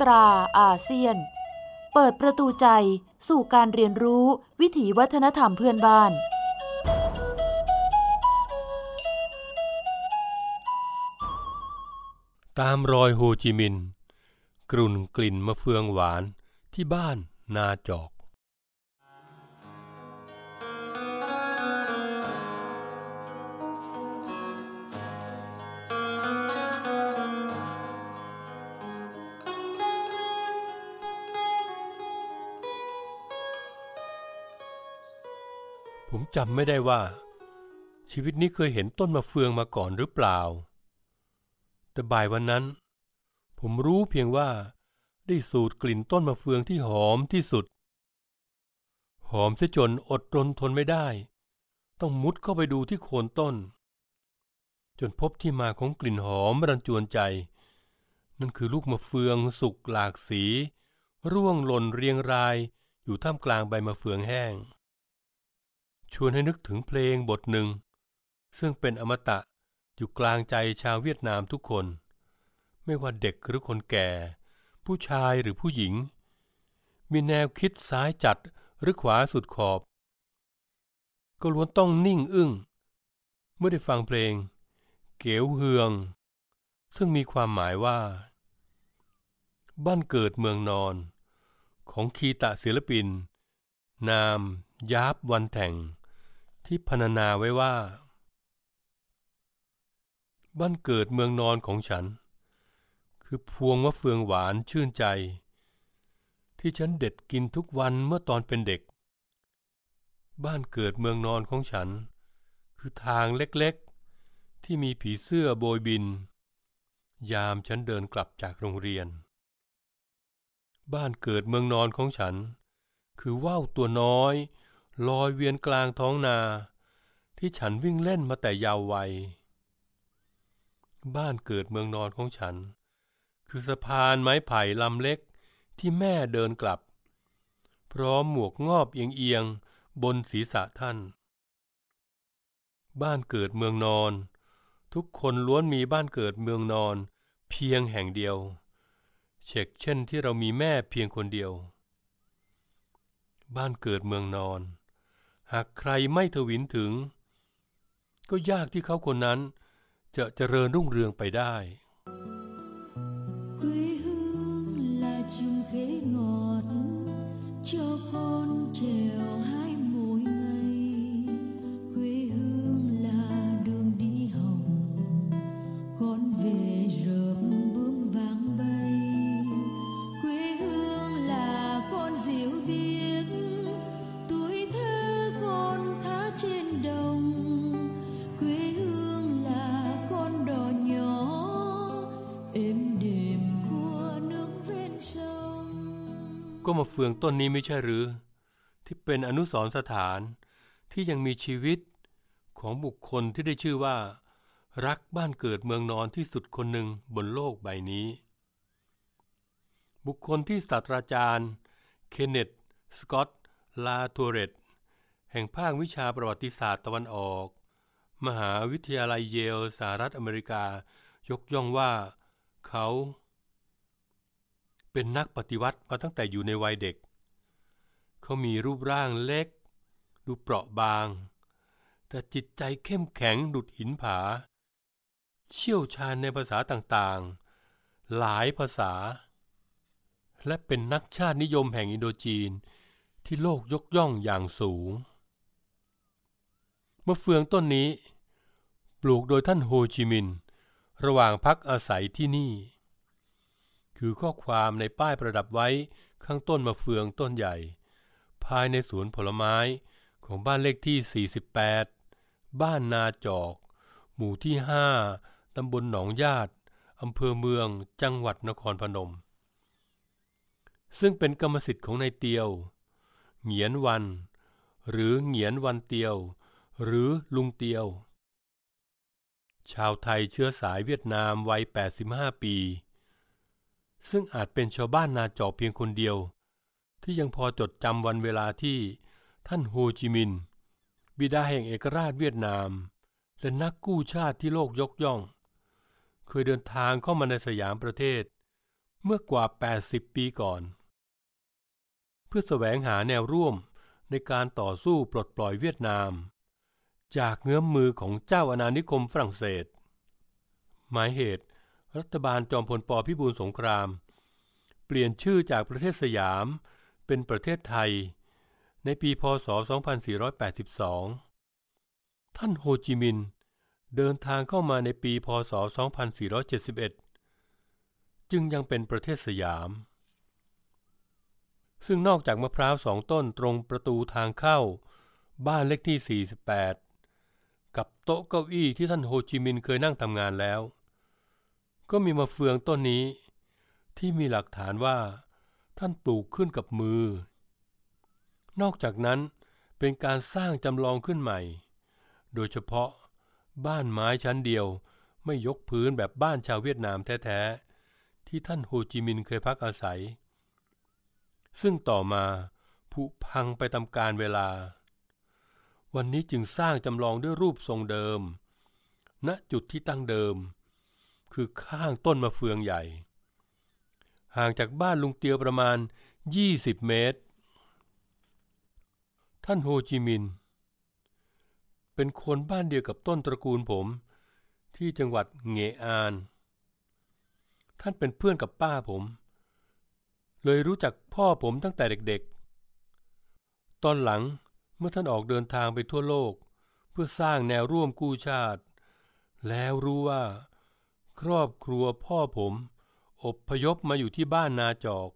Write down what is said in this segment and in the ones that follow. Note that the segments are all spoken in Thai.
ตราอาเซียน เปิดประตูใจสู่การเรียนรู้วิถีวัฒนธรรมเพื่อนบ้าน ตามรอยโฮจิมินห์กลุ่นกลิ่นมะเฟืองหวานที่บ้านนาจอก ผมจำไม่ได้ว่า ชีวิตนี้เคยเห็นต้นมะเฟืองมาก่อนหรือเปล่า แต่บ่ายวันนั้น ผมรู้เพียงว่าได้สูดกลิ่นต้นมะเฟืองที่หอมที่สุด หอมเสียจนอดรนทนไม่ได้ ต้องมุดเข้าไปดูที่โคนต้น จนพบที่มาของกลิ่นหอมรันจวนใจ นั่นคือลูกมะเฟืองสุกหลากสี ร่วงหล่นเรียงรายอยู่ท่ามกลางใบมะเฟืองแห้ง ชวนให้นึกถึงเพลงบทหนึ่ง ซึ่งเป็นอมตะอยู่กลางใจชาวเวียดนามทุกคน ไม่ว่าเด็กหรือคนแก่ ผู้ชายหรือผู้หญิง มีแนวคิดซ้ายจัดหรือขวาสุดขอบ ก็ล้วนต้องนิ่งอึ้ง เมื่อได้ฟังเพลง เก๋วเฮือง ซึ่งมีความหมายว่า บ้านเกิดเมืองนอน ของคีตะศิลปิน นามยาบวันแต่ง ที่พรรณนาไว้ว่า บ้านเกิดเมืองนอนของฉัน คือพวงมะเฟืองหวานชื่นใจ ที่ฉันเด็ดกินทุกวันเมื่อตอนเป็นเด็ก บ้านเกิดเมืองนอนของฉัน คือทางเล็กๆ ที่มีผีเสื้อโบยบิน ยามฉันเดินกลับจากโรงเรียน บ้านเกิดเมืองนอนของฉัน คือว่าวตัวน้อย ลอยเวียนกลางท้องนา ที่ฉันวิ่งเล่นมาแต่ยาววัย บ้านเกิดเมืองนอนของฉัน คือสะพานไม้ไผ่ลำเล็กที่แม่เดินกลับ พร้อมหมวกงอบเอียงๆบนศีรษะท่าน บ้านเกิดเมืองนอน ทุกคนล้วนมีบ้านเกิดเมืองนอน เพียงแห่งเดียว เช็กเช่นที่เรามีแม่เพียงคนเดียว บ้านเกิดเมืองนอน หากใครไม่ทวินถึง ก็ยากที่เขาคนนั้นจะเจริญรุ่งเรืองไปได้ มาเฟืองต้นนี้ไม่ใช่หรือ ที่เป็นอนุสรณ์สถานที่ยังมีชีวิตของบุคคลที่ได้ชื่อว่า รักบ้านเกิดเมืองนอนที่สุดคนหนึ่งบนโลกใบนี้ บุคคลที่ศาสตราจารย์ เคนเนตสกอตลาทัวเรตแห่งภาควิชาประวัติศาสตร์ตะวันออก มหาวิทยาลัยเยลสหรัฐอเมริกา ยกย่องว่าเขา เป็นนักปฏิวัติมาตั้งแต่อยู่ในวัยเด็ก เขามีรูปร่างเล็ก ดูเปราะบาง แต่จิตใจเข้มแข็งดุดหินผา เชี่ยวชาญในภาษาต่างๆ หลายภาษา และเป็นนักชาตินิยมแห่งอินโดจีนที่โลกยกย่องอย่างสูงมะเฟืองต้นนี้ ปลูกโดยท่านโฮจิมินห์ระหว่างพักอาศัยที่นี่ คือข้อความในป้ายประดับไว้ข้างต้นมะเฟืองต้นใหญ่ ภายในสวนผลไม้ของบ้านเลขที่ 48 บ้านนาจอก หมู่ที่ห้าตำบลหนองญาติ อำเภอเมือง จังหวัดนครพนม ซึ่งเป็นกรรมสิทธิ์ของนายเตียว เหงียนวัน หรือเหงียนวันเตียว หรือลุงเตียว ชาวไทยเชื้อสายเวียดนามวัย 85 ปี ซึ่งอาจเป็นชาวบ้านนาจอกเพียงคนเดียว ที่ยังพอจดจำวันเวลาที่ท่านโฮจิมินห์บิดาแห่งเอกราชเวียดนาม และนักกู้ชาติที่โลกยกย่อง เคยเดินทางเข้ามาในสยามประเทศ เมื่อกว่า 80 ปีก่อน เพื่อแสวงหาแนวร่วมในการต่อสู้ปลดปล่อยเวียดนาม จากเงื้อมมือของเจ้าอาณานิคมฝรั่งเศส หมายเหตุ รัฐบาลจอมพลปพิบูลสงคราม เปลี่ยนชื่อจากประเทศสยามเป็นประเทศไทย ในปีพศ 2482 ท่านโฮจิมินห์เดินทางเข้ามาในปีพศ 2471 จึงยังเป็นประเทศสยาม ซึ่งนอกจากมะพร้าวสองต้นตรงประตูทางเข้า บ้านเลขที่ 48 กับโต๊ะเก้าอี้ที่ท่านโฮจิมินห์เคยนั่งทำงานแล้ว ก็มีมะเฟืองต้นนี้ ที่มีหลักฐานว่าท่านปลูกขึ้นกับมือ นอกจากนั้นเป็นการสร้างจำลองขึ้นใหม่ โดยเฉพาะบ้านไม้ชั้นเดียวไม่ยกพื้นแบบบ้านชาวเวียดนามแท้ๆ ที่ท่านโฮจิมินห์เคยพักอาศัย ซึ่งต่อมาผุพังไปตามกาลเวลา วันนี้จึงสร้างจำลองด้วยรูปทรงเดิม ณจุดที่ตั้งเดิม คือข้างต้นมะเฟืองใหญ่ ห่างจากบ้านลุงเตียวประมาณ 20 เมตร ท่านโฮจิมิน เป็นคนบ้านเดียวกับต้นตระกูลผม ที่จังหวัดเงอาน ท่านเป็นเพื่อนกับป้าผม เลยรู้จักพ่อผมตั้งแต่เด็กๆ ตอนหลังเมื่อท่านออกเดินทางไปทั่วโลก เพื่อสร้างแนวร่วมกู้ชาติ แล้วรู้ว่า ครอบครัวพ่อผม อบพยพมาอยู่ที่บ้านนาจอก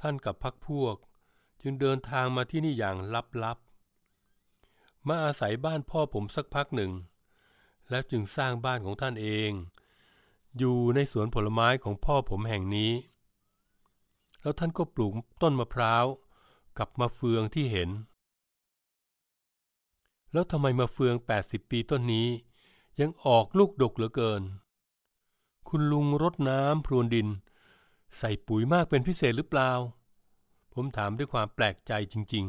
ท่านกับพักพวกจึงเดินทางมาที่นี่อย่างลับๆ มาอาศัยบ้านพ่อผมสักพักหนึ่ง แล้วจึงสร้างบ้านของท่านเอง อยู่ในสวนผลไม้ของพ่อผมแห่งนี้ แล้วท่านก็ปลูกต้นมะพร้าวกับมะเฟืองที่เห็น แล้วทำไมมะเฟือง 80 ปีต้นนี้ ยังออกลูกดกเหลือเกิน คุณลุงรดน้ำพรวนดิน ใส่ปุ๋ยมากเป็นพิเศษหรือเปล่า ผมถามด้วยความแปลกใจจริง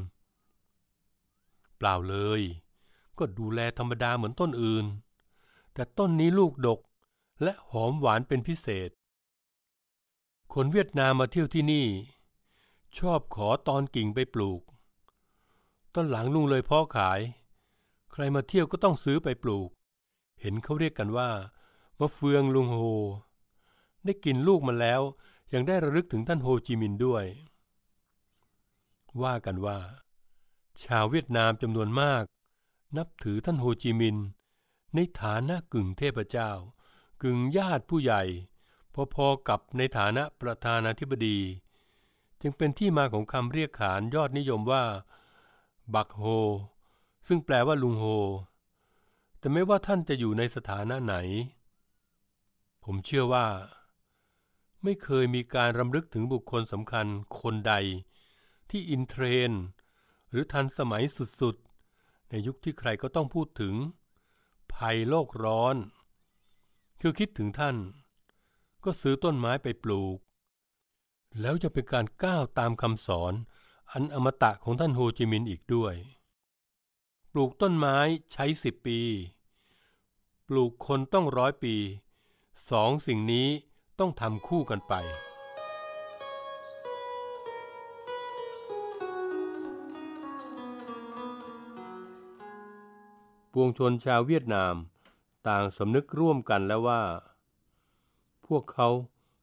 ๆ เปล่าเลย ก็ดูแลธรรมดาเหมือนต้นอื่น แต่ต้นนี้ลูกดกและหอมหวานเป็นพิเศษ คนเวียดนามมาเที่ยวที่นี่ ชอบขอตอนกิ่งไปปลูก ต้นหลังลุงเลยเพาะขาย ใครมาเที่ยวก็ต้องซื้อไปปลูก เห็นเขาเรียกกันว่า มะเฟืองลุงโฮ ได้กินลูกมันแล้ว ยังได้ระลึกถึงท่านโฮจิมินห์ด้วย ว่ากันว่า ชาวเวียดนามจำนวนมาก นับถือท่านโฮจิมินห์ในฐานะกึ่งเทพเจ้า กึ่งญาติผู้ใหญ่ พอๆกับในฐานะประธานาธิบดี จึงเป็นที่มาของคำเรียกขานยอดนิยมว่า บักโฮ ซึ่งแปลว่าลุงโฮแต่ไม่ว่าท่านจะอยู่ในสถานะไหน ผมเชื่อว่า ไม่เคยมีการรำลึกถึงบุคคลสำคัญคนใด ที่อินเทรน หรือทันสมัยสุดๆ ในยุคที่ใครก็ต้องพูดถึง ภัยโลกร้อน คือคิดถึงท่าน ก็ซื้อต้นไม้ไปปลูก แล้วจะเป็นการก้าวตามคำสอน อันอมตะของท่านโฮจิมินห์อีกด้วย ปลูกต้นไม้ใช้สิบปี ปลูกคนต้องร้อยปี สองสิ่งนี้ต้องทำคู่กันไป ปวงชนชาวเวียดนามต่างสำนึกร่วมกันแล้วว่า พวกเขา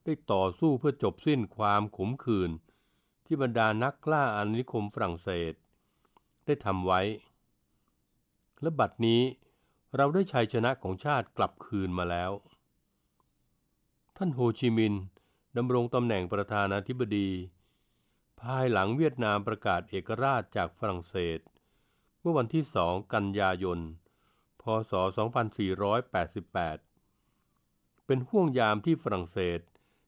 ได้ต่อสู้เพื่อจบสิ้นความขมขื่นที่บรรดานักกล้าอาณานิคมฝรั่งเศส ได้ทำไว้ และบัดนี้เราได้ชัยชนะของชาติกลับคืนมาแล้ว ท่านโฮจิมินห์ดำรงตำแหน่งประธานาธิบดี ภายหลังเวียดนามประกาศเอกราชจากฝรั่งเศส เมื่อวันที่ 2 กันยายนพพศ 2488 เป็นห่วงยามที่ฝรั่งเศส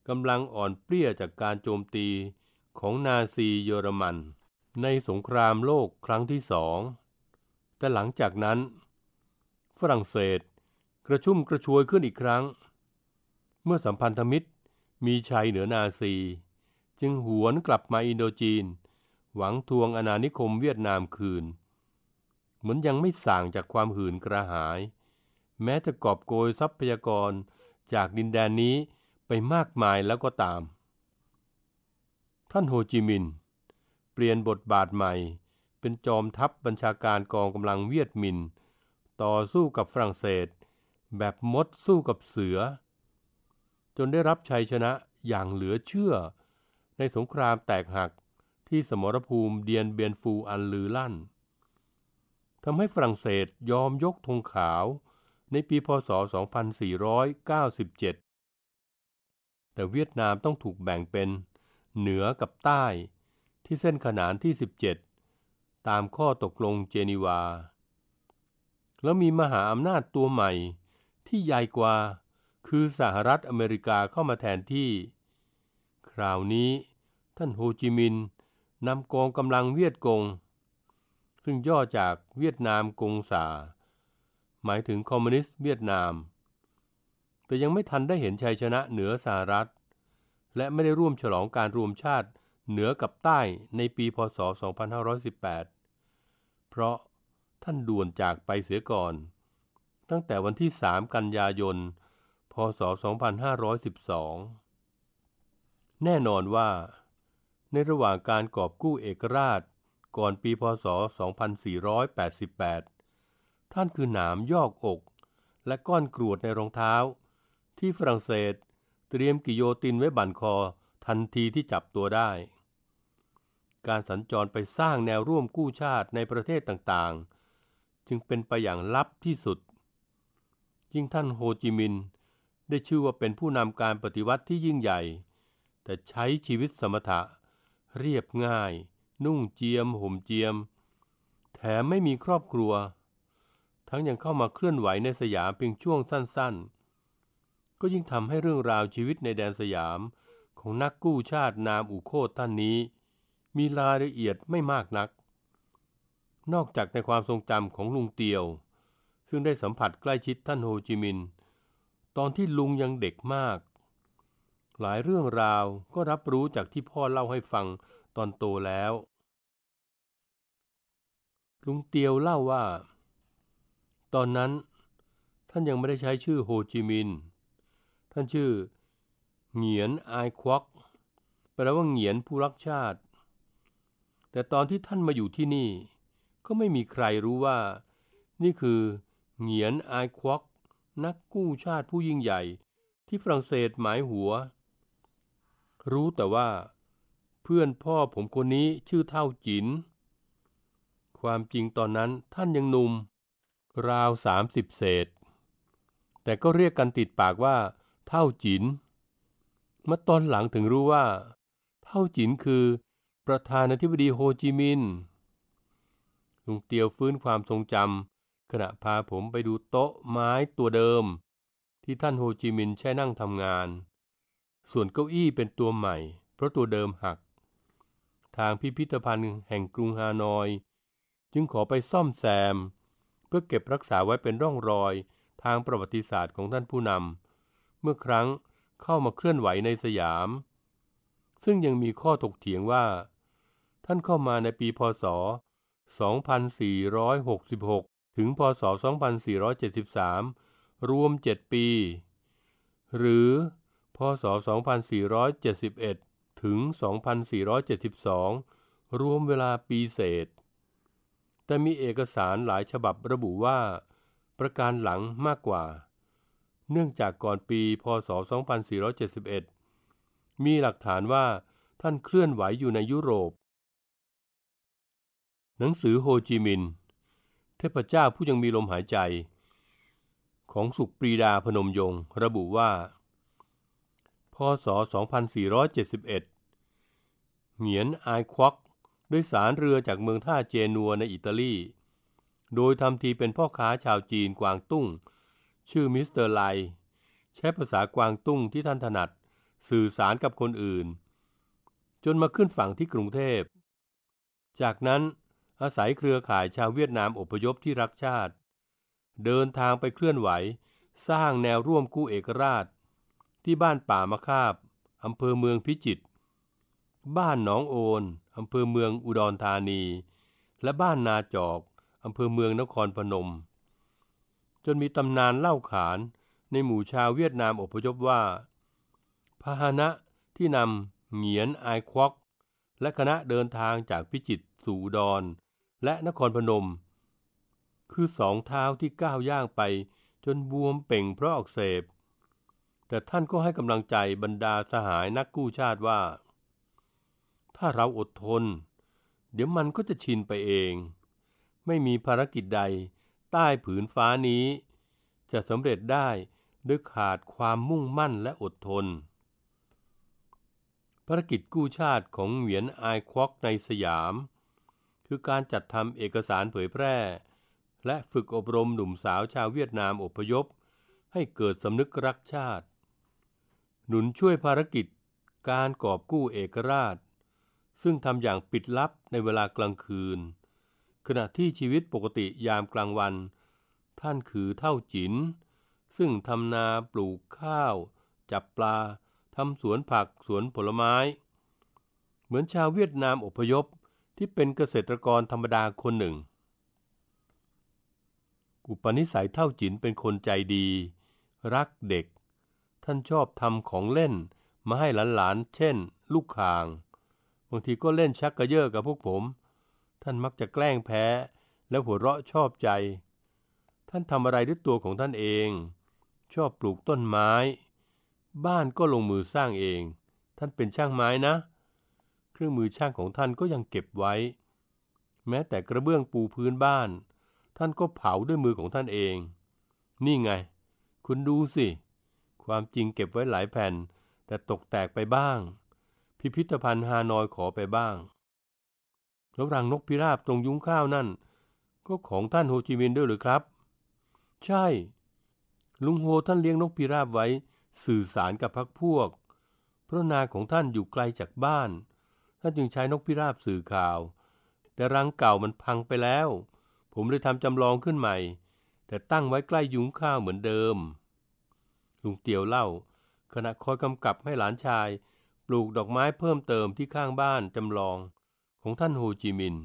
กำลังอ่อนเปลี้ยจากการโจมตีของนาซีเยอรมัน ในสงครามโลกครั้งที่สองแต่หลังจากนั้น ฝรั่งเศสกระชุ่มกระชวยขึ้นอีกครั้ง เมื่อสัมพันธมิตรมีชัยเหนือนาซี จึงหวนกลับมาอินโดจีน หวังทวงอาณานิคมเวียดนามคืน เหมือนยังไม่ส่างจากความหื่นกระหาย แม้จะกอบโกยทรัพยากรจากดินแดนนี้ไปมากมายแล้วก็ตาม ท่านโฮจิมินห์เปลี่ยนบทบาทใหม่ เป็นจอมทัพบัญชาการกองกำลังเวียดมิน ต่อสู้กับฝรั่งเศส แบบมดสู้กับเสือ จนได้รับชัยชนะอย่างเหลือเชื่อ ในสงครามแตกหักที่สมรภูมิเดียนเบียนฟูอันลือลั่นทำให้ฝรั่งเศสยอมยกธงขาว ในปีพศ 2497 แต่เวียดนามต้องถูกแบ่งเป็นเหนือกับใต้ที่เส้นขนานที่ 17 ตามข้อตกลงเจนีวา แล้วมีมหาอำนาจตัวใหม่ที่ใหญ่กว่า คือสหรัฐอเมริกาเข้ามาแทนที่ คราวนี้ท่านโฮจิมินห์นำกองกำลังเวียดกง ซึ่งย่อจากเวียดนามกงสา หมายถึงคอมมิวนิสต์เวียดนาม แต่ยังไม่ทันได้เห็นชัยชนะเหนือสหรัฐ และไม่ได้ร่วมฉลองการรวมชาติเหนือกับใต้ในปีพศ 2518 เพราะท่านด่วนจากไปเสียก่อน ตั้งแต่วันที่ 3 กันยายน พศ 2512 แน่นอนว่า ในระหว่างการกอบกู้เอกราชก่อนปีพศ 2488 ท่านคือหนามยอกอก และก้อนกรวดในรองเท้า ที่ฝรั่งเศสเตรียมกิโยตินไว้บั่นคอทันทีที่จับตัวได้ การสัญจรไปสร้างแนวร่วมกู้ชาติในประเทศต่างๆ จึงเป็นไปอย่างลับที่สุด ยิ่งท่านโฮจิมินห์ ได้ชื่อว่าเป็นผู้นำการปฏิวัติที่ยิ่งใหญ่ แต่ใช้ชีวิตสมถะ เรียบง่าย นุ่งเจียม ห่มเจียม แถมไม่มีครอบครัว ทั้งยังเข้ามาเคลื่อนไหวในสยามเพียงช่วงสั้นๆ ก็ยิ่งทำให้เรื่องราวชีวิตในแดนสยามของนักกู้ชาตินามอุโคตท่านนี้ มีรายละเอียดไม่มากนัก นอกจากในความทรงจำของลุงเตียว ซึ่งได้สัมผัสใกล้ชิดท่านโฮจิมินห์ ตอนที่ลุงยังเด็กมาก หลายเรื่องราวก็รับรู้จากที่พ่อเล่าให้ฟังตอนโตแล้ว ลุงเตียวเล่าว่า ตอนนั้น ท่านยังไม่ได้ใช้ชื่อโฮจิมินห์ท่านชื่อเหงียนอายควักแปลว่าเหงียนผู้รักชาติ แต่ตอนที่ท่านมาอยู่ที่นี่ ก็ไม่มีใครรู้ว่า นี่คือเหงียนอายควัก นักกู้ชาติผู้ยิ่งใหญ่ที่ฝรั่งเศสหมายหัว รู้แต่ว่า เพื่อนพ่อผมคนนี้ชื่อเท่าจิน ความจริงตอนนั้นท่านยังหนุ่ม ราวสามสิบเศษ แต่ก็เรียกกันติดปากว่า เท่าจินมื่อตอนหลังถึงรู้ว่า เท่าจินคือ ประธานาธิบดีโฮจิมินห์ลุงเตียวฟื้นความทรงจำ ขณะพาผมไปดูโต๊ะไม้ตัวเดิม ที่ท่านโฮจิมินห์ใช้นั่งทำงาน ส่วนเก้าอี้เป็นตัวใหม่ เพราะตัวเดิมหัก ทางพิพิธภัณฑ์แห่งกรุงฮานอย จึงขอไปซ่อมแซม เพื่อเก็บรักษาไว้เป็นร่องรอยทางประวัติศาสตร์ของท่านผู้นำเมื่อครั้งเข้ามาเคลื่อนไหวในสยาม ซึ่งยังมีข้อถกเถียงว่า ท่านเข้ามาในปีพศ 2466 ถึงพศ 2473 รวม 7 ปี หรือพศ 2471 ถึง 2472 รวมเวลาปีเศษ แต่มีเอกสารหลายฉบับระบุว่า ประการหลังมากกว่า เนื่องจากก่อนปี พศ 2471 มีหลักฐานว่าท่านเคลื่อนไหวอยู่ในยุโรป หนังสือโฮจิมินห์ เทพเจ้าผู้ยังมีลมหายใจ ของสุขปรีดาพนมยงค์ระบุว่า พศ 2471 เหงียนอายควักด้วยสารเรือจากเมืองท่าเจนัวในอิตาลี โดยทำทีเป็นพ่อค้าชาวจีนกวางตุ้ง ชื่อมิสเตอร์ไล ใช้ภาษากวางตุ้งที่ท่านถนัดสื่อสารกับคนอื่น จนมาขึ้นฝั่งที่กรุงเทพ จากนั้น อาศัยเครือข่ายชาวเวียดนามอพยพที่รักชาติ เดินทางไปเคลื่อนไหว สร้างแนวร่วมกู้เอกราช ที่บ้านป่ามะคาบอำเภอเมืองพิจิตรบ้านหนองโอนอำเภอเมืองอุดรธานี และบ้านนาจอกอำเภอเมืองนครพนม จนมีตำนานเล่าขานในหมู่ชาวเวียดนามอพยพว่า พาหนะที่นำเหงียนไอควักและคณะเดินทางจากพิจิตรสู่อุดร และนครพนม คือสองเท้าที่ก้าวย่างไปจนบวมเป่งเพราะอักเสบ แต่ท่านก็ให้กำลังใจบรรดาสหายนักกู้ชาติว่า ถ้าเราอดทน เดี๋ยวมันก็จะชินไปเอง ไม่มีภารกิจใดใต้ผืนฟ้านี้ จะสำเร็จได้ด้วยขาดความมุ่งมั่นและอดทน ภารกิจกู้ชาติของเหวียนไอายควักในสยาม คือการจัดทำเอกสารเผยแพร่ และฝึกอบรมหนุ่มสาวชาวเวียดนามอพยพ ให้เกิดสำนึกรักชาติ หนุนช่วยภารกิจการกอบกู้เอกราช ซึ่งทำอย่างปิดลับในเวลากลางคืน ขณะที่ชีวิตปกติยามกลางวัน ท่านคือเท่าจินซึ่งทำนาปลูกข้าว จับปลาทำสวนผักสวนผลไม้ เหมือนชาวเวียดนามอพยพ ที่เป็นเกษตรกรธรรมดาคนหนึ่ง อุปนิสัยเท่าจินเป็นคนใจดี รักเด็ก ท่านชอบทำของเล่นมาให้หลานๆ เช่น ลูกคาง บางทีก็เล่นชักกระเยอะกับพวกผม ท่านมักจะแกล้งแพ้ แล้วหัวเราะชอบใจ ท่านทำอะไรด้วยตัวของท่านเอง ชอบปลูกต้นไม้ บ้านก็ลงมือสร้างเอง ท่านเป็นช่างไม้นะ เครื่องมือช่างของท่านก็ยังเก็บไว้ แม้แต่กระเบื้องปูพื้นบ้าน ท่านก็เผาด้วยมือของท่านเอง นี่ไง คุณดูสิ ความจริงเก็บไว้หลายแผ่น แต่ตกแตกไปบ้าง พิพิธภัณฑ์ฮานอยขอไปบ้าง แล้วรังนกพิราบตรงยุ้งข้าวนั่น ก็ของท่านโฮจิมินห์ด้วยหรือครับ ใช่ ลุงโฮท่านเลี้ยงนกพิราบไว้สื่อสารกับพักพวก เพราะนาของท่านอยู่ไกลจากบ้าน ท่านจึงใช้นกพิราบสื่อข่าว แต่รังเก่ามันพังไปแล้ว ผมเลยทำจำลองขึ้นใหม่ แต่ตั้งไว้ใกล้ยุ้งข้าวเหมือนเดิม ลุงเตียวเล่า ขณะคอยกำกับให้หลานชาย ปลูกดอกไม้เพิ่มเติมที่ข้างบ้านจำลองของท่านโฮจิมินห์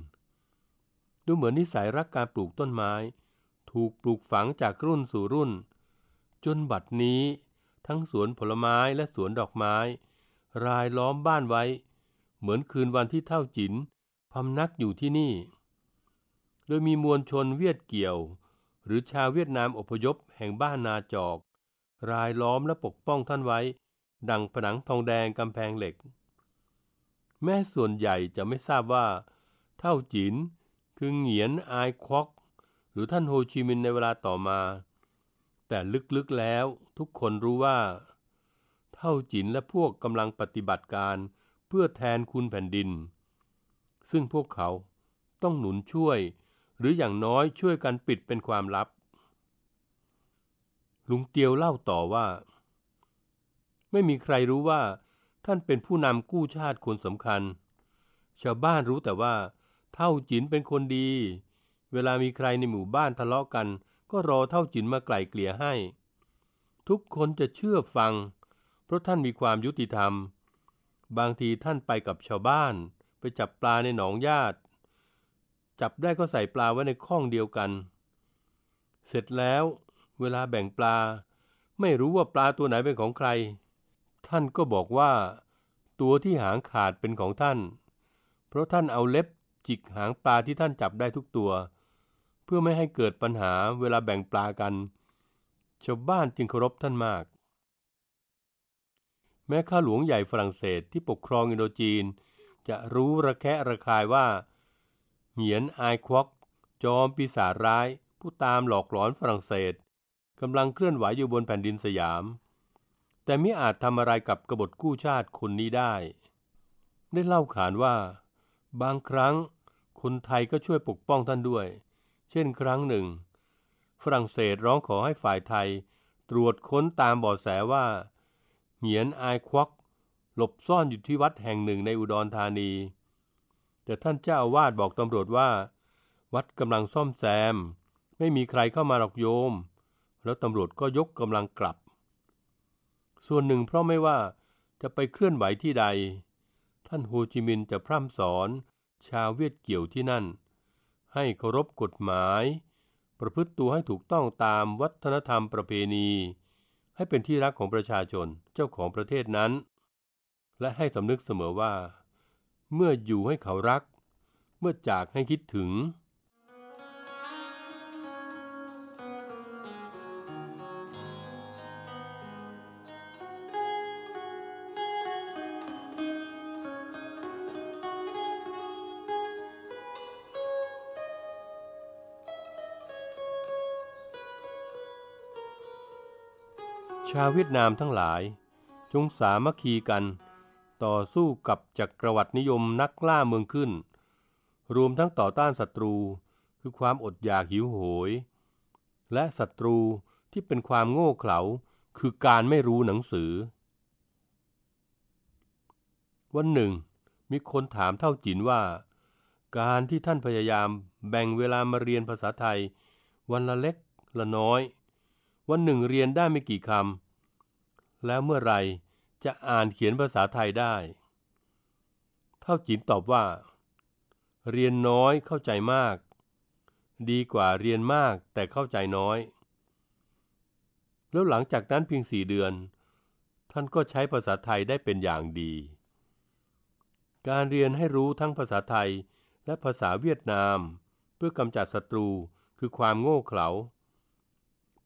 ดูเหมือนนิสัยรักการปลูกต้นไม้ ถูกปลูกฝังจากรุ่นสู่รุ่น จนบัดนี้ ทั้งสวนผลไม้และสวนดอกไม้ รายล้อมบ้านไว้ เหมือนคืนวันที่เท่าจินพำนักอยู่ที่นี่ โดยมีมวลชนเวียดเกี่ยว หรือชาวเวียดนามอพยพแห่งบ้านนาจอก รายล้อมและปกป้องท่านไว้ ดังผนังทองแดงกำแพงเหล็ก แม้ส่วนใหญ่จะไม่ทราบว่า เท่าจินคือเหงียนอายควักหรือท่านโฮจิมินในเวลาต่อมา แต่ลึกๆแล้วทุกคนรู้ว่า เท่าจินและพวกกำลังปฏิบัติการ เพื่อแทนคุณแผ่นดิน ซึ่งพวกเขาต้องหนุนช่วย หรืออย่างน้อยช่วยกันปิดเป็นความลับ ลุงเตียวเล่าต่อว่า ไม่มีใครรู้ว่า ท่านเป็นผู้นำกู้ชาติคนสำคัญ ชาวบ้านรู้แต่ว่า เท่าจินเป็นคนดี เวลามีใครในหมู่บ้านทะเลาะกัน ก็รอเท่าจินมาไกล่เกลี่ยให้ ทุกคนจะเชื่อฟัง เพราะท่านมีความยุติธรรม บางทีท่านไปกับชาวบ้าน ไปจับปลาในหนองญาติ จับได้ก็ใส่ปลาไว้ในข้องเดียวกัน เสร็จแล้วเวลาแบ่งปลา ไม่รู้ว่าปลาตัวไหนเป็นของใคร ท่านก็บอกว่า ตัวที่หางขาดเป็นของท่าน เพราะท่านเอาเล็บจิกหางปลาที่ท่านจับได้ทุกตัว เพื่อไม่ให้เกิดปัญหาเวลาแบ่งปลากัน ชาวบ้านจึงเคารพท่านมาก แม้ข้าหลวงใหญ่ฝรั่งเศสที่ปกครองอินโดจีน จะรู้ระแคะระคายว่า เหงียนอายควัก จอมปีศาจร้าย ผู้ตามหลอกหลอนฝรั่งเศสกำลังเคลื่อนไหวอยู่บนแผ่นดินสยาม แต่ไม่อาจทำอะไรกับกบฏกู้ชาติคนนี้ได้ ได้เล่าขานว่า บางครั้งคนไทยก็ช่วยปกป้องท่านด้วย เช่นครั้งหนึ่ง ฝรั่งเศสร้องขอให้ฝ่ายไทย ตรวจค้นตามบาะแสว่า เหียนอายควัก หลบซ่อนอยู่ที่วัดแห่งหนึ่งในอุดรธานี แต่ท่านเจ้าอาวาสบอกตำรวจว่า วัดกำลังซ่อมแซม ไม่มีใครเข้ามาหรอกโยม แล้วตำรวจก็ยกกำลังกลับ ส่วนหนึ่งเพราะไม่ว่าจะไปเคลื่อนไหวที่ใด ท่านโฮจิมินห์จะพร่ำสอนชาวเวียดเกี่ยวที่นั่น ให้เคารพกฎหมาย ประพฤติตัวให้ถูกต้องตามวัฒนธรรมประเพณี ให้เป็นที่รักของประชาชนเจ้าของประเทศนั้น และให้สำนึกเสมอว่า เมื่ออยู่ให้เขารัก เมื่อจากให้คิดถึง ชาวเวียดนามทั้งหลาย จงสามัคคีกัน ต่อสู้กับจักรวรรดินิยมนักล่าเมืองขึ้น รวมทั้งต่อต้านศัตรูคือความอดอยากหิวโหย และศัตรูที่เป็นความโง่เขลาคือการไม่รู้หนังสือ วันหนึ่ง มีคนถามเท่าจินว่า การที่ท่านพยายามแบ่งเวลามาเรียนภาษาไทย วันละเล็กละน้อย วันหนึ่งเรียนได้ไม่กี่คำ แล้วเมื่อไรจะอ่านเขียนภาษาไทยได้ เท่าจินตอบว่า เรียนน้อยเข้าใจมาก ดีกว่าเรียนมากแต่เข้าใจน้อย แล้วหลังจากนั้นเพียงสี่เดือน ท่านก็ใช้ภาษาไทยได้เป็นอย่างดี การเรียนให้รู้ทั้งภาษาไทยและภาษาเวียดนาม เพื่อกำจัดศัตรูคือความโง่เขลา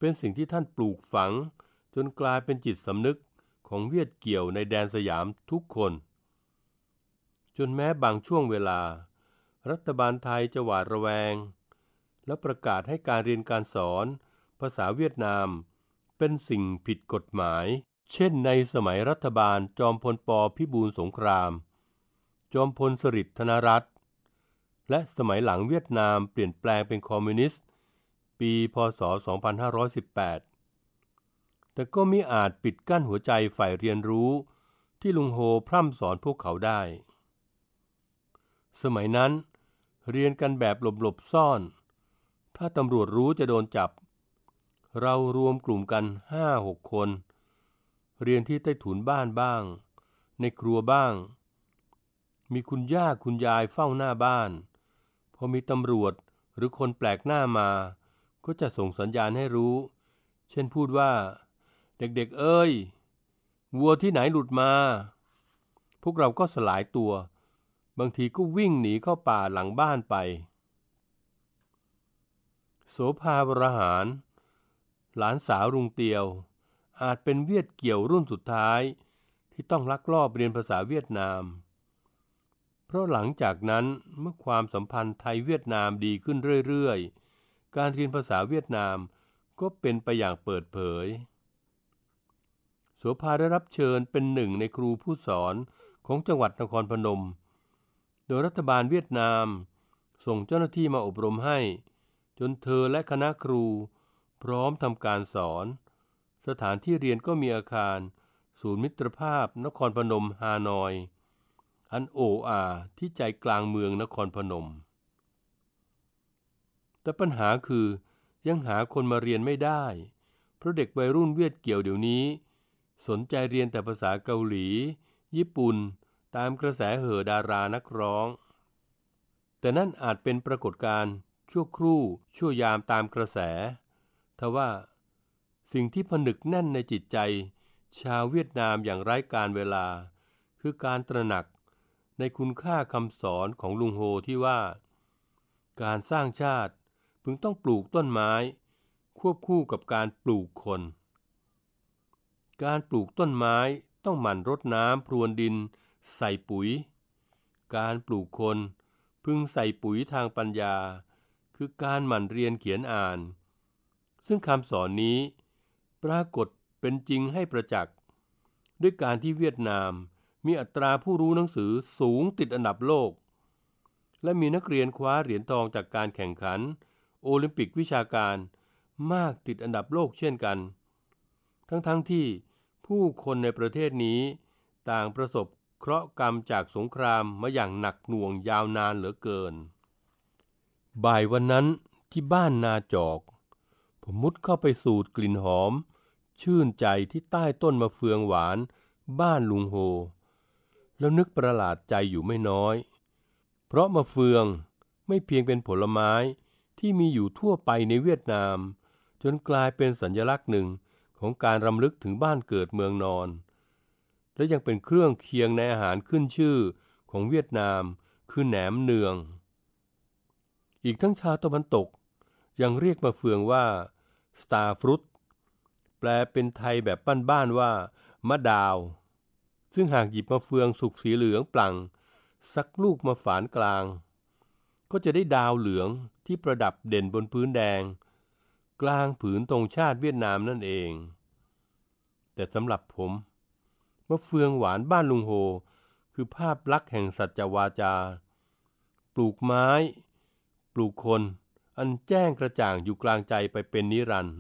เป็นสิ่งที่ท่านปลูกฝัง จนกลายเป็นจิตสำนึกของเวียดเกี่ยวในแดนสยามทุกคน จนแม้บางช่วงเวลา รัฐบาลไทยจะหวาดระแวง และประกาศให้การเรียนการสอนภาษาเวียดนาม เป็นสิ่งผิดกฎหมาย เช่นในสมัยรัฐบาลจอมพลปพิบูลสงคราม จอมพลสฤษดิ์ธนรัตน์และสมัยหลังเวียดนามเปลี่ยนแปลงเป็นคอมมิวนิสต์ ปีพศ 2518 แต่ก็มิอาจปิดกั้นหัวใจฝ่ายเรียนรู้ที่ลุงโฮพร่ำสอนพวกเขาได้ สมัยนั้น เรียนกันแบบหลบๆซ่อน ถ้าตำรวจรู้จะโดนจับ เรารวมกลุ่มกันห้าหกคน เรียนที่ใต้ถุนบ้านบ้าง ในครัวบ้าง มีคุณย่าคุณยายเฝ้าหน้าบ้าน พอมีตำรวจหรือคนแปลกหน้ามา ก็จะส่งสัญญาณให้รู้ เช่นพูดว่า เด็กๆเอ้ย วัวที่ไหนหลุดมา พวกเราก็สลายตัว บางทีก็วิ่งหนีเข้าป่าหลังบ้านไป โสภาวรหาร หลานสาวรุงเตียว อาจเป็นเวียดเกี่ยวรุ่นสุดท้าย ที่ต้องลักลอบเรียนภาษาเวียดนามเพราะหลังจากนั้นเมื่อความสัมพันธ์ไทยเวียดนามดีขึ้นเรื่อย ๆ การเรียนภาษาเวียดนามก็เป็นไปอย่างเปิดเผยโสภาได้รับเชิญเป็นหนึ่งในครูผู้สอนของจังหวัดนครพนม โดยรัฐบาลเวียดนาม ส่งเจ้าหน้าที่มาอบรมให้ จนเธอและคณะครู พร้อมทำการสอน สถานที่เรียนก็มีอาคาร ศูนย์มิตรภาพนครพนมฮานอย อันโออาที่ใจกลางเมืองนครพนม แต่ปัญหาคือยังหาคนมาเรียนไม่ได้ เพราะเด็กวัยรุ่นเวียดเกี่ยวเดี๋ยวนี้ สนใจเรียนแต่ภาษาเกาหลี ญี่ปุ่น ตามกระแสเห่อดารานักร้อง แต่นั่นอาจเป็นปรากฏการณ์ชั่วครู่ชั่วยามตามกระแส ทว่า สิ่งที่ผนึกแน่นในจิตใจ ชาวเวียดนามอย่างไร้การเวลา คือการตระหนักในคุณค่าคำสอนของลุงโฮที่ว่า การสร้างชาติ พึงต้องปลูกต้นไม้ ควบคู่กับการปลูกคน การปลูกต้นไม้ต้องหมั่นรดน้ำพรวนดิน ใส่ปุ๋ย การปลูกคนพึงใส่ปุ๋ยทางปัญญา คือการหมั่นเรียนเขียนอ่าน ซึ่งคำสอนนี้ปรากฏเป็นจริงให้ประจักษ์ ด้วยการที่เวียดนามมีอัตราผู้รู้หนังสือสูงติดอันดับโลก และมีนักเรียนคว้าเหรียญทองจากการแข่งขัน โอลิมปิกวิชาการมากติดอันดับโลกเช่นกัน ทั้งๆทที่ผู้คนในประเทศนี้ ต่างประสบเคราะห์กรรมจากสงครามมาอย่างหนักหน่วงยาวนานเหลือเกิน บ่ายวันนั้นที่บ้านนาจอก ผมมุดเข้าไปสูดกลิ่นหอม ชื่นใจที่ใต้ต้นมะเฟืองหวาน บ้านลุงโฮ แล้วนึกประหลาดใจอยู่ไม่น้อย เพราะมะเฟืองไม่เพียงเป็นผลไม้ ที่มีอยู่ทั่วไปในเวียดนาม จนกลายเป็นสัญลักษณ์หนึ่งของการรำลึกถึงบ้านเกิดเมืองนอน และยังเป็นเครื่องเคียงในอาหารขึ้นชื่อของเวียดนามคือแหนมเนือง อีกทั้งชาวตะวันตกยังเรียกมะเฟืองว่า star fruit แปลเป็นไทยแบบบ้านๆว่ามะดาว ซึ่งหากหยิบมะเฟืองสุกสีเหลืองปลั่งสักลูกมาฝานกลาง ก็จะได้ดาวเหลือง ที่ประดับเด่นบนพื้นแดง กลางผืนธงชาติเวียดนามนั่นเอง แต่สำหรับผมมะเฟืองหวานบ้านลุงโฮ คือภาพลักษณ์แห่งสัจวาจา ปลูกไม้ ปลูกคน อันแจ้งกระจ่างอยู่กลางใจไปเป็นนิรันดร์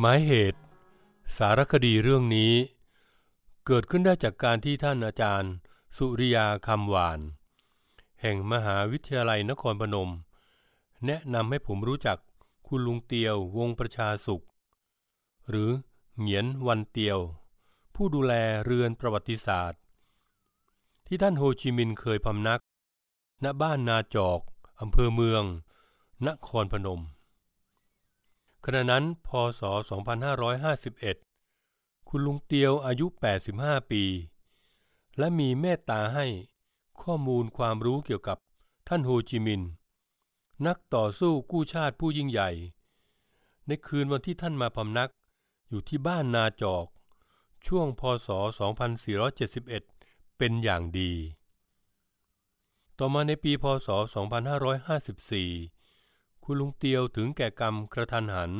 หมายเหตุ สารคดีเรื่องนี้ เกิดขึ้นได้จากการที่ท่านอาจารย์ สุริยาคำหวาน แห่งมหาวิทยาลัยนครพนม แนะนำให้ผมรู้จักคุณลุงเตียววงประชาสุข หรือเหงียนวันเตียว ผู้ดูแลเรือนประวัติศาสตร์ ที่ท่านโฮจิมินห์เคยพำนัก ณบ้านนาจอกอำเภอเมือง นครพนม ขณะนั้น พศ 2551 คุณลุงเตียวอายุ 85 ปี และมีเมตตาให้ข้อมูลความรู้เกี่ยวกับท่านโฮจิมินห์นักต่อสู้กู้ชาติผู้ยิ่งใหญ่ ในคืนวันที่ท่านมาพำนักอยู่ที่บ้านนาจอก ช่วงพศ 2471 เป็นอย่างดี ต่อมาในปีพศ 2554 คุณลุงเตียวถึงแก่กรรมกระทันหัน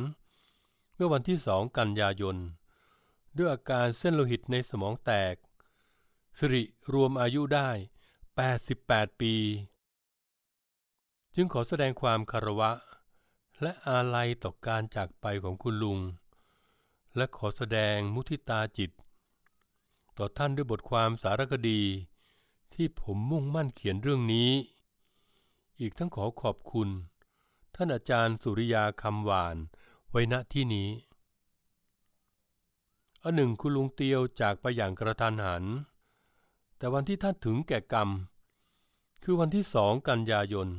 เมื่อวันที่สองกันยายน ด้วยอาการเส้นโลหิตในสมองแตก สิริรวมอายุได้ 88 ปี จึงขอแสดงความคารวะ และอาลัยต่อการจากไปของคุณลุง และขอแสดงมุทิตาจิต ต่อท่านด้วยบทความสารคดี ที่ผมมุ่งมั่นเขียนเรื่องนี้ อีกทั้งขอขอบคุณ ท่านอาจารย์สุริยาคำหวาน ไว้ณที่นี้อันหนึ่งคุณลุงเตียวจากไปอย่างกระทันหัน แต่วันที่ท่านถึงแก่กรรม คือวันที่สองกันยายน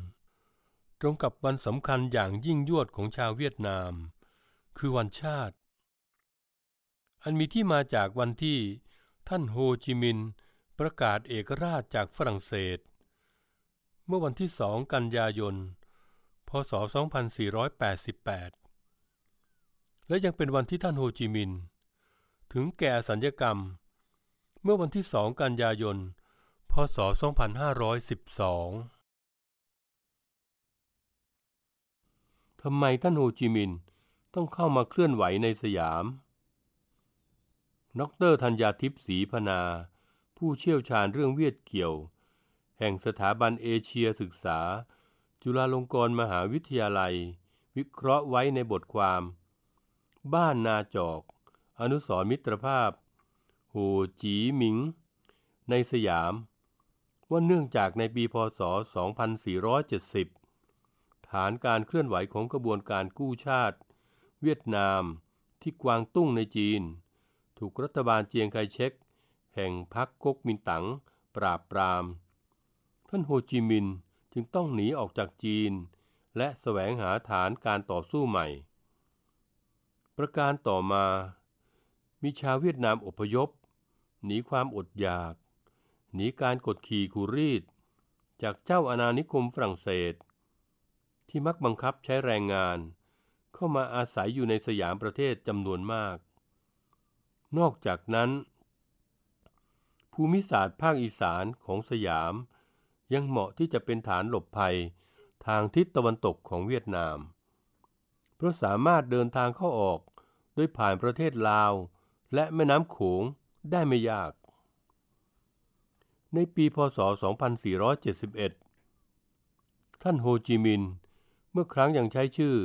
ตรงกับวันสำคัญอย่างยิ่งยวดของชาวเวียดนาม คือวันชาติ อันมีที่มาจากวันที่ท่านโฮจิมินห์ประกาศเอกราชจากฝรั่งเศส เมื่อวันที่สองกันยายน พศ 2488 และยังเป็นวันที่ท่านโฮจิมินห์ถึงแก่สัญญกรรม เมื่อวันที่สองกันยายน พศ 2512ทำไมท่านโฮจิมินห์ต้องเข้ามาเคลื่อนไหวในสยามดรธัญญาทิพย์ศรีพนา ผู้เชี่ยวชาญเรื่องเวียดเกี่ยว แห่งสถาบันเอเชียศึกษา จุฬาลงกรณ์มหาวิทยาลัย วิเคราะห์ไว้ในบทความ บ้านนาจอก อนุสรมิตรภาพ โหจีหมิง ในสยาม ว่าเนื่องจากในปีพศ 2470 ฐานการเคลื่อนไหวของกระบวนการกู้ชาติ เวียดนามที่กวางตุ้งในจีน ถูกรัฐบาลเจียงไคเชกแห่งพรรคก๊กมินตั๋งปราบปราม ท่านโฮจิมินห์ จึงต้องหนีออกจากจีน และแสวงหาฐานการต่อสู้ใหม่ ประการต่อมา มีชาวเวียดนามอพยพ หนีความอดอยาก หนีการกดขี่คูรีด จากเจ้าอาณานิคมฝรั่งเศส ที่มักบังคับใช้แรงงาน เข้ามาอาศัยอยู่ในสยามประเทศจำนวนมาก นอกจากนั้นภูมิศาสตร์ภาคอีสานของสยาม ยังเหมาะที่จะเป็นฐานหลบภัย ทางทิศตะวันตกของเวียดนาม เพราะสามารถเดินทางเข้าออกโดยผ่านประเทศลาว และแม่น้ำโขงได้ไม่ยาก ในปีพศ 2471 ท่านโฮจิมินห์เมื่อครั้งยังใช้ชื่อ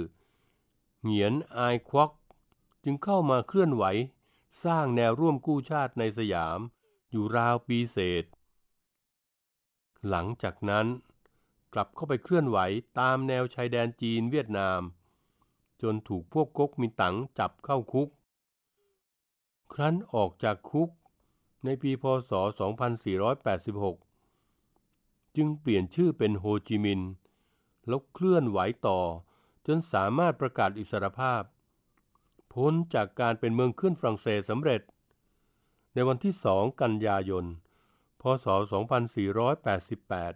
เหงียนอายควัก จึงเข้ามาเคลื่อนไหว สร้างแนวร่วมกู้ชาติในสยาม อยู่ราวปีเศษ หลังจากนั้นกลับเข้าไปเคลื่อนไหวตามแนวชายแดนจีนเวียดนาม จนถูกพวกก๊กมินตั๋งจับเข้าคุก ครั้นออกจากคุกในปีพศ 2486 จึงเปลี่ยนชื่อเป็นโฮจิมินห์แล้วเคลื่อนไหวต่อ จนสามารถประกาศอิสรภาพ พ้นจากการเป็นเมืองขึ้นฝรั่งเศสสำเร็จ ในวันที่ 2 กันยายน พศ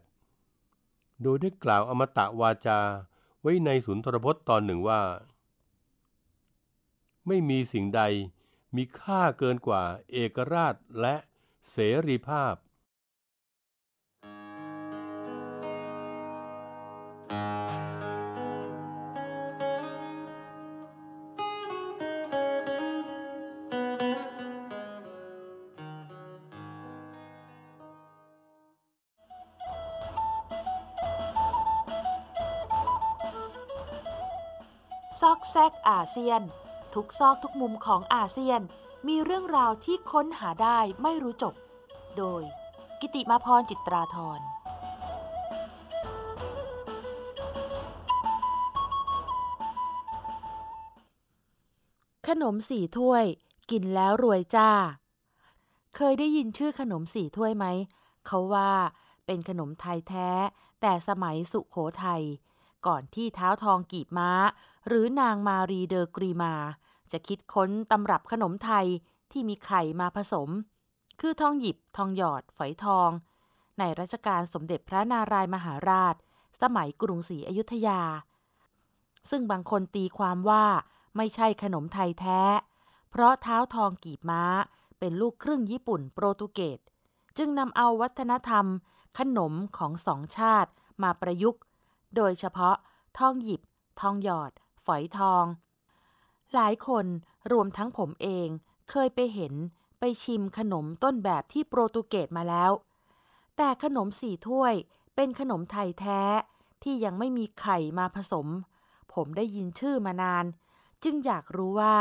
2488 โดยได้กล่าวอมตะวาจาไว้ในสุนทรพจน์ตอนหนึ่งว่า ไม่มีสิ่งใดมีค่าเกินกว่าเอกราชและเสรีภาพ เซียน ทุกซอกทุกมุมของอาเซียนมีเรื่องราวที่ค้นหาได้ไม่รู้จบ โดยกิติมาพรจิตราธรขนมสี่ถ้วย กินแล้วรวยจ้า เคยได้ยินชื่อขนมสี่ถ้วยไหม เขาว่าเป็นขนมไทยแท้ แต่สมัยสุโขทัย ก่อนที่เท้าทองกีบม้า หรือนางมารีเดอกรีมา จะคิดค้นตำรับขนมไทยที่มีไข่มาผสม คือทองหยิบทองหยอดฝอยทอง ในรัชกาลสมเด็จพระนารายมหาราช สมัยกรุงศรีอยุธยา ซึ่งบางคนตีความว่าไม่ใช่ขนมไทยแท้ เพราะเท้าทองกีบม้าเป็นลูกครึ่งญี่ปุ่นโปรตุเกสจึงนำเอาวัฒนธรรม ขนมของสองชาติมาประยุกต์ โดยเฉพาะทองหยิบ ทองหยอด ฝอยทอง หลายคนรวมทั้งผมเองเคยไปเห็นไปชิมขนมต้นแบบที่โปรตุเกสมาแล้ว แต่ขนมสี่ถ้วยเป็นขนมไทยแท้ที่ยังไม่มีไข่มาผสม ผมได้ยินชื่อมานาน จึงอยากรู้ว่า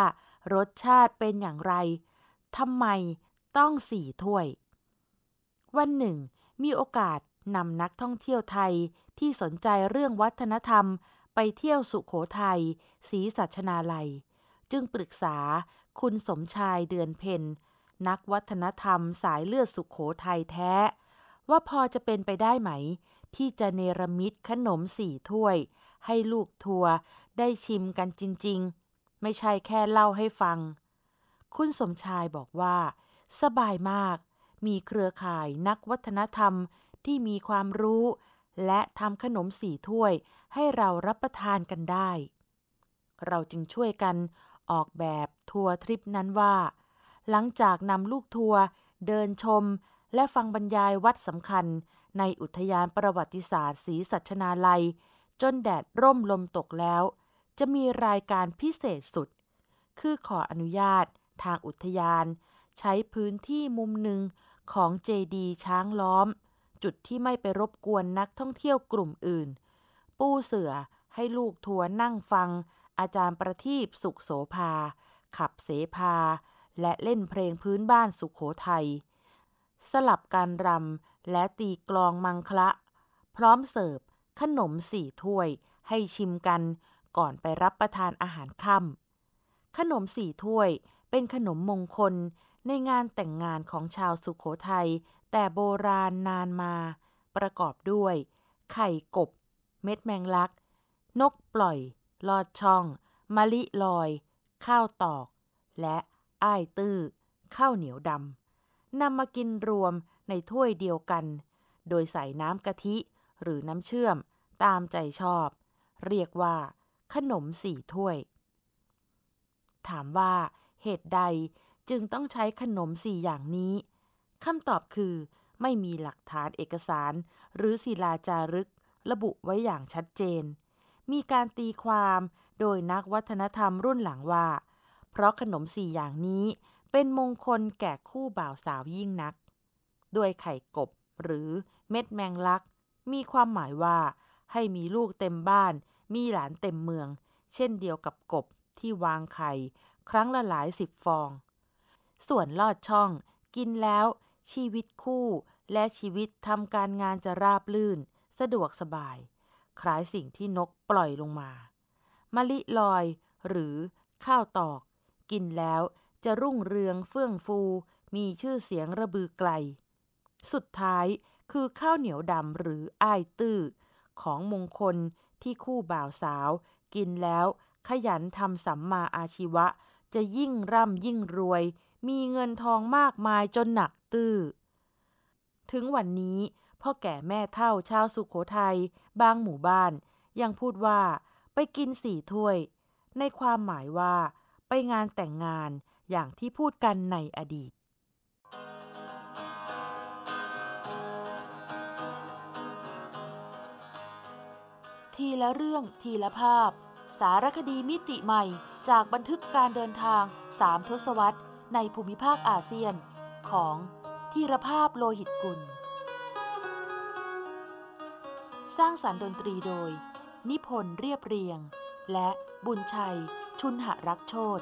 รสชาติเป็นอย่างไรทำไมต้องสี่ถ้วย วันหนึ่งมีโอกาส นำนักท่องเที่ยวไทยที่สนใจเรื่องวัฒนธรรม ไปเที่ยวสุโขทัยศรีสัชนาลัย จึงปรึกษาคุณสมชายเดือนเพ็ญนักวัฒนธรรมสายเลือดสุขโขทัยแท้ ว่าพอจะเป็นไปได้ไหม ที่จะเนรมิตขนมสี่ถ้วย ให้ลูกทัวร์ได้ชิมกันจริง ๆ ไม่ใช่แค่เล่าให้ฟัง คุณสมชายบอกว่า สบายมาก มีเครือข่ายนักวัฒนธรรม ที่มีความรู้ และทำขนมสี่ถ้วยให้เรารับประทานกันได้ เราจึงช่วยกันออกแบบทัวร์ทริปนั้นว่า หลังจากนำลูกทัวร์เดินชม และฟังบรรยายวัดสำคัญ ในอุทยานประวัติศาสตร์ศรีสัชนาลัย จนแดดร่มลมตกแล้ว จะมีรายการพิเศษสุด คือขออนุญาตทางอุทยาน ใช้พื้นที่มุมหนึ่งของเจดีช้างล้อม จุดที่ไม่ไปรบกวนนักท่องเที่ยวกลุ่มอื่น ปูเสือให้ลูกทัวร์นั่งฟัง อาจารย์ประทีปสุขโสภา ขับเสภา และเล่นเพลงพื้นบ้านสุขโขทัยสลับการรำและตีกลองมังคละ พร้อมเสิร์ฟขนมสี่ถ้วยให้ชิมกันก่อนไปรับประทานอาหารค่ำขนมสี่ถ้วยเป็นขนมมงคล ในงานแต่งงานของชาวสุขโขทัยแต่โบราณนานมา ประกอบด้วย ไข่กบ เม็ดแมงลัก นกปล่อย ลอดช่อง มะลิลอย ข้าวตอก และอ้ายตื้อ ข้าวเหนียวดำนำมากินรวมในถ้วยเดียวกัน โดยใส่น้ำกะทิหรือน้ำเชื่อมตามใจชอบ เรียกว่า ขนมสี่ถ้วย ถามว่าเหตุใด จึงต้องใช้ขนมสี่อย่างนี้คำตอบคือ ไม่มีหลักฐานเอกสาร หรือศิลาจารึก ระบุไว้อย่างชัดเจน มีการตีความโดยนักวัฒนธรรมรุ่นหลังว่า เพราะขนมสี่อย่างนี้เป็นมงคลแก่คู่บ่าวสาวยิ่งนัก ด้วยไข่กบหรือเม็ดแมงลัก มีความหมายว่า ให้มีลูกเต็มบ้าน มีหลานเต็มเมือง เช่นเดียวกับกบที่วางไข่ ครั้งละหลายสิบฟอง ส่วนลอดช่อง กินแล้ว ชีวิตคู่ และชีวิตทำการงานจะราบลื่น สะดวกสบาย คล้ายสิ่งที่นกปล่อยลงมามะลิลอย หรือข้าวตอก กินแล้วจะรุ่งเรืองเฟื่องฟู มีชื่อเสียงระบือไกล สุดท้ายคือข้าวเหนียวดำหรืออ้ายตื้อ ของมงคลที่คู่บ่าวสาว กินแล้วขยันทำสัมมาอาชีวะ จะยิ่งร่ำยิ่งรวย มีเงินทองมากมายจนหนักตื้อ ถึงวันนี้พ่อแก่แม่เฒ่าชาวสุขโขทัยบางหมู่บ้าน ยังพูดว่าไปกินสี่ถ้วย ในความหมายว่า ไปงานแต่งงานอย่างที่พูดกันในอดีตทีละเรื่องทีละภาพ สารคดีมิติใหม่จากบันทึกการเดินทางสามทศวรรษ ในภูมิภาคอาเซียนของธีรภาพโลหิตกุล สร้างสารรค์ดนตรีโดย นิพนธ์เรียบเรียง และบุญชัย ชุนหรักโชต